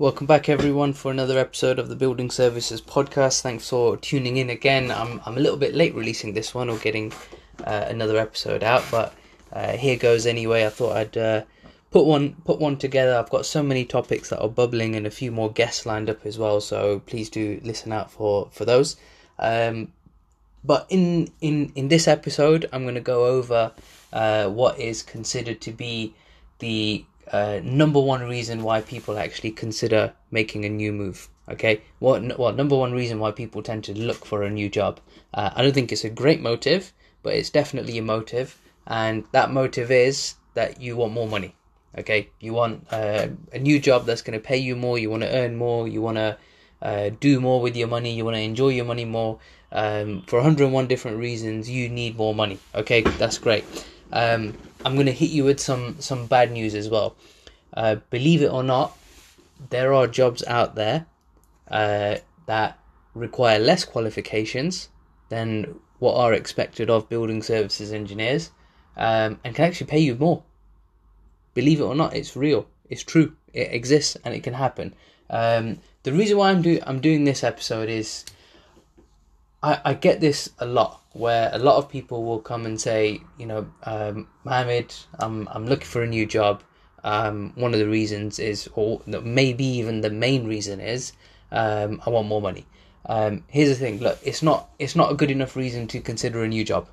Welcome back, everyone, for another episode of the Building Services Podcast. Thanks for tuning in again. I'm, I'm a little bit late releasing this one or getting uh, another episode out, but uh, here goes anyway. I thought I'd uh, put one put one together. I've got so many topics that are bubbling and a few more guests lined up as well. So please do listen out for for those. Um, but in in in this episode, I'm going to go over uh, what is considered to be the uh, number one reason why people actually consider making a new move. Okay, what well number one reason why people tend to look for a new job. Uh, I don't think it's a great motive, but it's definitely a motive, and that motive is that you want more money. Okay, you want uh, a new job that's going to pay you more. You want to earn more. You want to uh, do more with your money. You want to enjoy your money more. Um, for 101 different reasons, you need more money. Okay, that's great. Um, I'm going to hit you with some some bad news as well. Uh, believe it or not, there are jobs out there uh, that require less qualifications than what are expected of building services engineers, um, and can actually pay you more. Believe it or not, it's real. It's true. It exists and it can happen. Um, the reason why I'm do I'm doing this episode is I, I get this a lot where a lot of people will come and say, you know, um, Mohammed, I'm I'm looking for a new job. Um, one of the reasons is, or maybe even the main reason is, um, I want more money. Um, here's the thing: look, it's not it's not a good enough reason to consider a new job.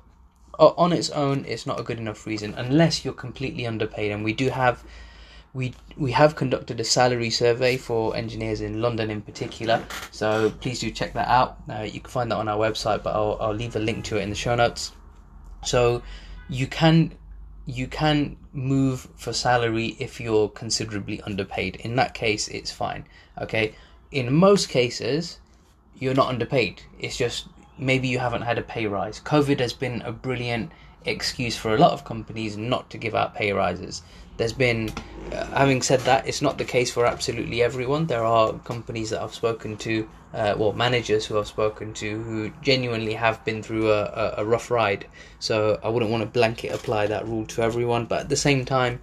O- on its own, it's not a good enough reason unless you're completely underpaid. And we do have we we have conducted a salary survey for engineers in London in particular. So please do check that out. Uh, you can find that on our website, but I'll I'll leave a link to it in the show notes. So you can you can move for salary if you're considerably underpaid. In that case, it's fine. Okay. In most cases, you're not underpaid. It's just maybe you haven't had a pay rise. COVID has been a brilliant excuse for a lot of companies not to give out pay rises. There's been, uh, having said that, it's not the case for absolutely everyone. There are companies that I've spoken to, uh, well, managers who I've spoken to who genuinely have been through a, a, a rough ride. So I wouldn't want to blanket apply that rule to everyone, but at the same time,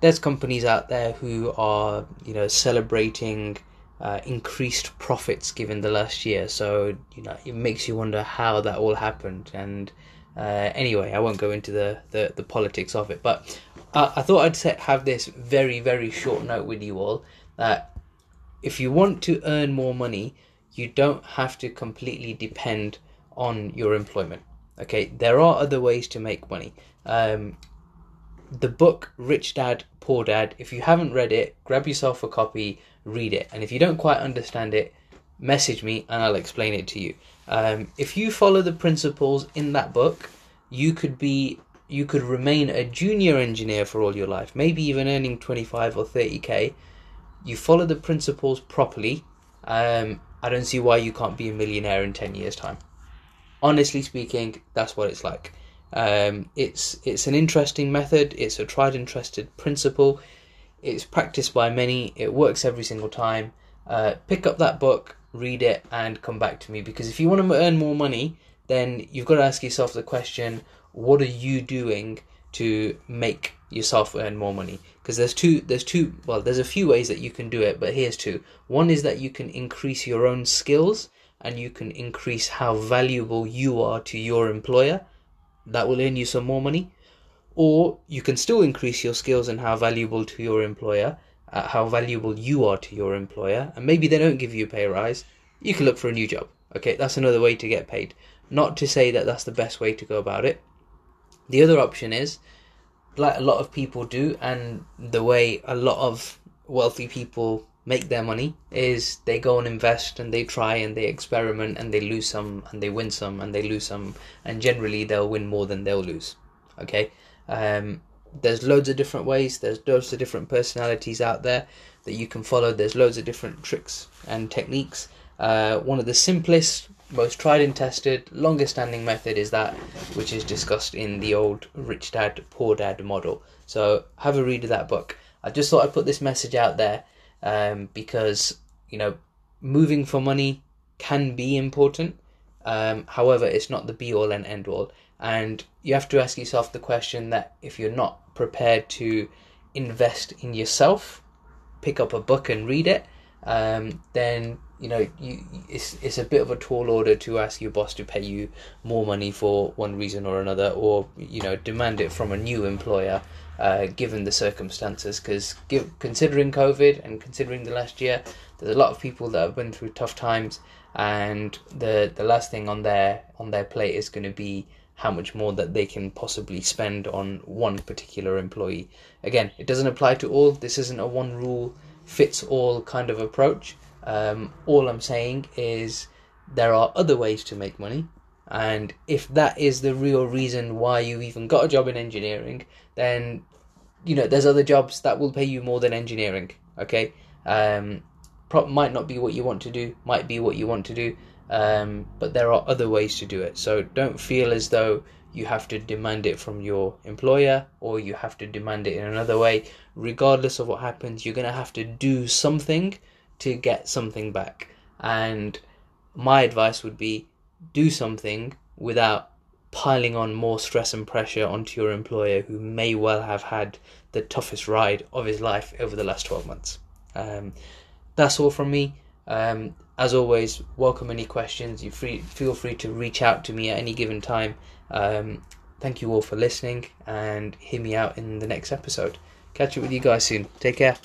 there's companies out there who are, you know, celebrating uh, increased profits given the last year. So you know, it makes you wonder how that all happened. And uh, anyway, I won't go into the, the, the politics of it, but uh, I thought I'd have this very very short note with you all that if you want to earn more money, you don't have to completely depend on your employment. Okay, there are other ways to make money. Um, the book Rich Dad Poor Dad. If you haven't read it, grab yourself a copy, read it, and if you don't quite understand it, message me and I'll explain it to you. Um, if you follow the principles in that book, you could be you could remain a junior engineer for all your life, maybe even earning 25 or 30k. You follow the principles properly. Um, I don't see why you can't be a millionaire in 10 years' time. Honestly speaking, that's what it's like. Um, it's it's an interesting method. It's a tried and trusted principle. It's practiced by many. It works every single time. Uh, pick up that book, read it, and come back to me because if you want to earn more money, then you've got to ask yourself the question: What are you doing to make yourself earn more money? Because there's two. There's two. Well, there's a few ways that you can do it, but here's two. One is that you can increase your own skills and you can increase how valuable you are to your employer that will earn you some more money or you can still increase your skills and how valuable to your employer uh, how valuable you are to your employer and maybe they don't give you a pay rise you can look for a new job okay that's another way to get paid not to say that that's the best way to go about it the other option is like a lot of people do and the way a lot of wealthy people make their money is they go and invest and they try and they experiment and they lose some and they win some and they lose some and generally they'll win more than they'll lose okay? Um, there's loads of different ways there's loads of different personalities out there that you can follow there's loads of different tricks and techniques. Uh, one of the simplest most tried and tested longest standing method is that which is discussed in the old rich dad poor dad model. So have a read of that book. I just thought i'd put this message out there um, because you know moving for money can be important. Um, however, it's not the be all and end all, and you have to ask yourself the question that if you're not prepared to invest in yourself, pick up a book and read it, um, then you know you it's it's a bit of a tall order to ask your boss to pay you more money for one reason or another, or you know demand it from a new employer. Uh, given the circumstances, because considering COVID and considering the last year, there's a lot of people that have been through tough times, and the the last thing on their on their plate is going to be how much more that they can possibly spend on one particular employee. Again, it doesn't apply to all. This isn't a one rule fits all kind of approach. Um, all I'm saying is there are other ways to make money, and if that is the real reason why you even got a job in engineering, then you know there's other jobs that will pay you more than engineering. Okay, um, pro- might not be what you want to do, might be what you want to do, um, but there are other ways to do it. So don't feel as though you have to demand it from your employer or you have to demand it in another way. Regardless of what happens, you're going to have to do something to get something back. And my advice would be do something without piling on more stress and pressure onto your employer who may well have had the toughest ride of his life over the last 12 months. Um, that's all from me. Um, as always, welcome any questions. You free, feel free to reach out to me at any given time. Um, thank you all for listening and hear me out in the next episode. Catch up with you guys soon. Take care.